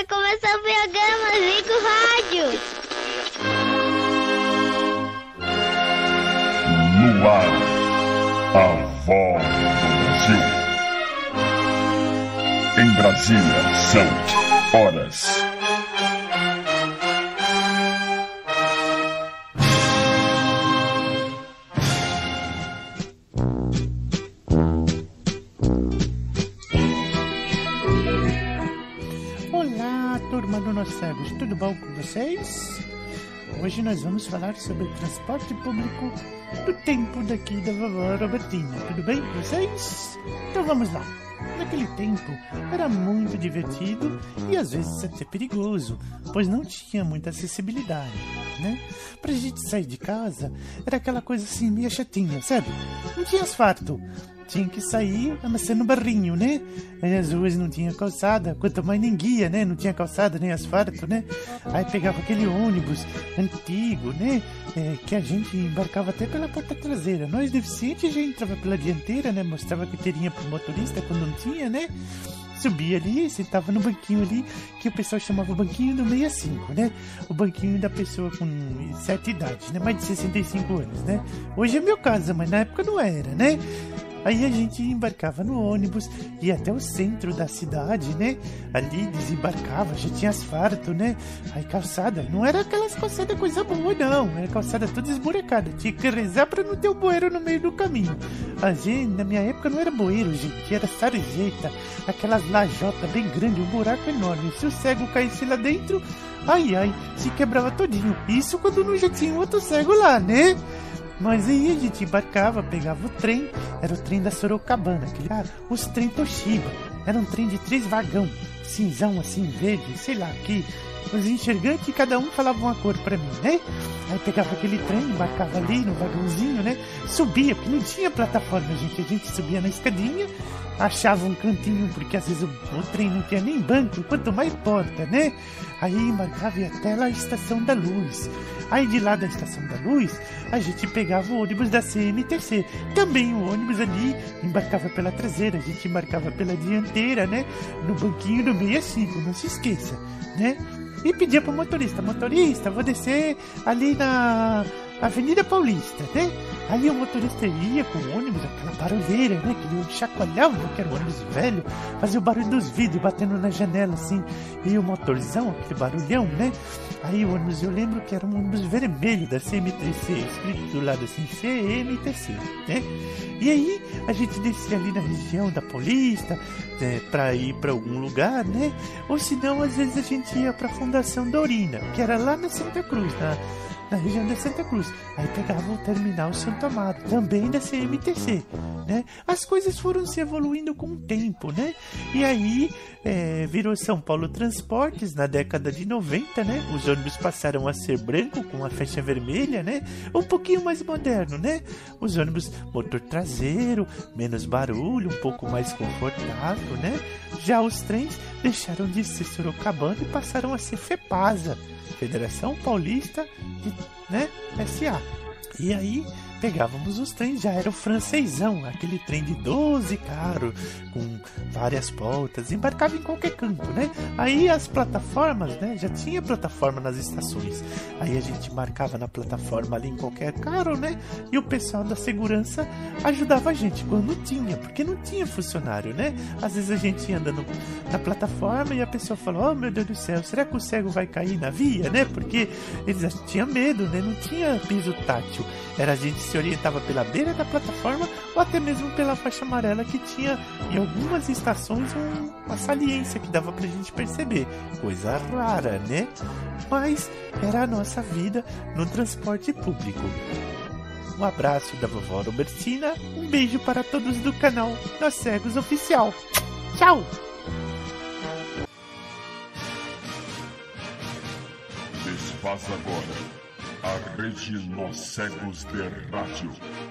vai começar o programa Zico Rádio. No ar, a voz do Brasil. Em Brasília, são horas. Cegos, tudo bom com vocês? Hoje nós vamos falar sobre transporte público do tempo daqui da vovó Robertina, tudo bem com vocês? Então vamos lá. Naquele tempo era muito divertido e às vezes até perigoso, pois não tinha muita acessibilidade, né? Pra gente sair de casa era aquela coisa assim meio chatinha, sabe? Não tinha asfalto, tinha que sair amassando barrinho, né? Aí as ruas não tinha calçada, quanto mais nem guia, né? Não tinha calçada nem asfalto, né? Aí pegava aquele ônibus antigo, né? É, que a gente embarcava até pela porta traseira. Nós deficientes já entrava pela dianteira, né? Mostrava que teria pro motorista quando não tinha, né? Subia ali, sentava no banquinho ali, que o pessoal chamava banquinho do 65, né? O banquinho da pessoa com certa idade, né? Mais de 65 anos, né? Hoje é meu caso, mas na época não era, né? Aí a gente embarcava no ônibus, ia até o centro da cidade, né? Ali desembarcava, já tinha asfalto, né? Aí calçada, não era aquelas calçadas coisa boa, não. Era calçada toda esburecada. Tinha que rezar pra não ter um bueiro no meio do caminho. A gente, na minha época, não era bueiro, gente. Era sarjeta. Aquelas lajotas bem grandes, um buraco enorme. Se o cego caísse lá dentro, ai ai, se quebrava todinho. Isso quando não já tinha outro cego lá, né? Mas aí a gente embarcava, pegava o trem, era o trem da Sorocabana, aquele cara, os trem Toshiba. Era um trem de três vagão, cinzão assim, verde, sei lá, que os enxergantes, cada um falava uma cor pra mim, né? Aí pegava aquele trem, embarcava ali no vagãozinho, né? Subia, porque não tinha plataforma, gente. A gente subia na escadinha, achava um cantinho, porque às vezes o, o trem não tinha nem banco, quanto mais porta, né? Aí embarcava e até lá a Estação da Luz. Aí de lá da Estação da Luz, a gente pegava o ônibus da CMTC. Também o ônibus ali embarcava pela traseira, a gente embarcava pela dianteira, né? No banquinho do 65, não se esqueça, né? E pedia pro motorista, motorista, vou descer ali na Avenida Paulista, né? Aí o motorista ia com o ônibus, aquela barulheira, né? Que ele chacoalhava, que era um ônibus velho, fazia o barulho dos vidros batendo na janela, assim. E o motorzão, aquele barulhão, né? Aí o ônibus, eu lembro que era um ônibus vermelho da CMTC, escrito do lado assim, CMTC, né? E aí a gente descia ali na região da Paulista, né, pra ir pra algum lugar, né? Ou senão, às vezes a gente ia pra Fundação Dorina, que era lá na Santa Cruz, na na região da Santa Cruz. Aí pegava o terminal Santo Amaro, também da CMTC, né? As coisas foram se evoluindo com o tempo, né? E aí é, virou São Paulo Transportes na década de 90, né? Os ônibus passaram a ser branco com a faixa vermelha, né? Um pouquinho mais moderno, né? Os ônibus motor traseiro, menos barulho, um pouco mais confortável, né? Já os trens deixaram de ser Sorocabana e passaram a ser Fepasa. Federação Paulista de né, SA. E aí pegávamos os trens, já era o francesão, aquele trem de 12 caro, com várias portas, embarcava em qualquer canto, né? Aí as plataformas, né? Já tinha plataforma nas estações. Aí a gente marcava na plataforma ali em qualquer carro, né? E o pessoal da segurança ajudava a gente quando tinha, porque não tinha funcionário, né? Às vezes a gente anda na plataforma e a pessoa fala: Oh meu Deus do céu, será que o cego vai cair na via, né? Porque eles tinham medo, né? Não tinha piso tátil. Era a gente se orientava pela beira da plataforma ou até mesmo pela faixa amarela que tinha em algumas estações um, uma saliência que dava pra gente perceber. Coisa rara, né? Mas era a nossa vida no transporte público. Um abraço da vovó Robertina, um beijo para todos do canal Nós Cegos Oficial. Tchau! Desfaz agora a rede Nós Cegos de Rádio.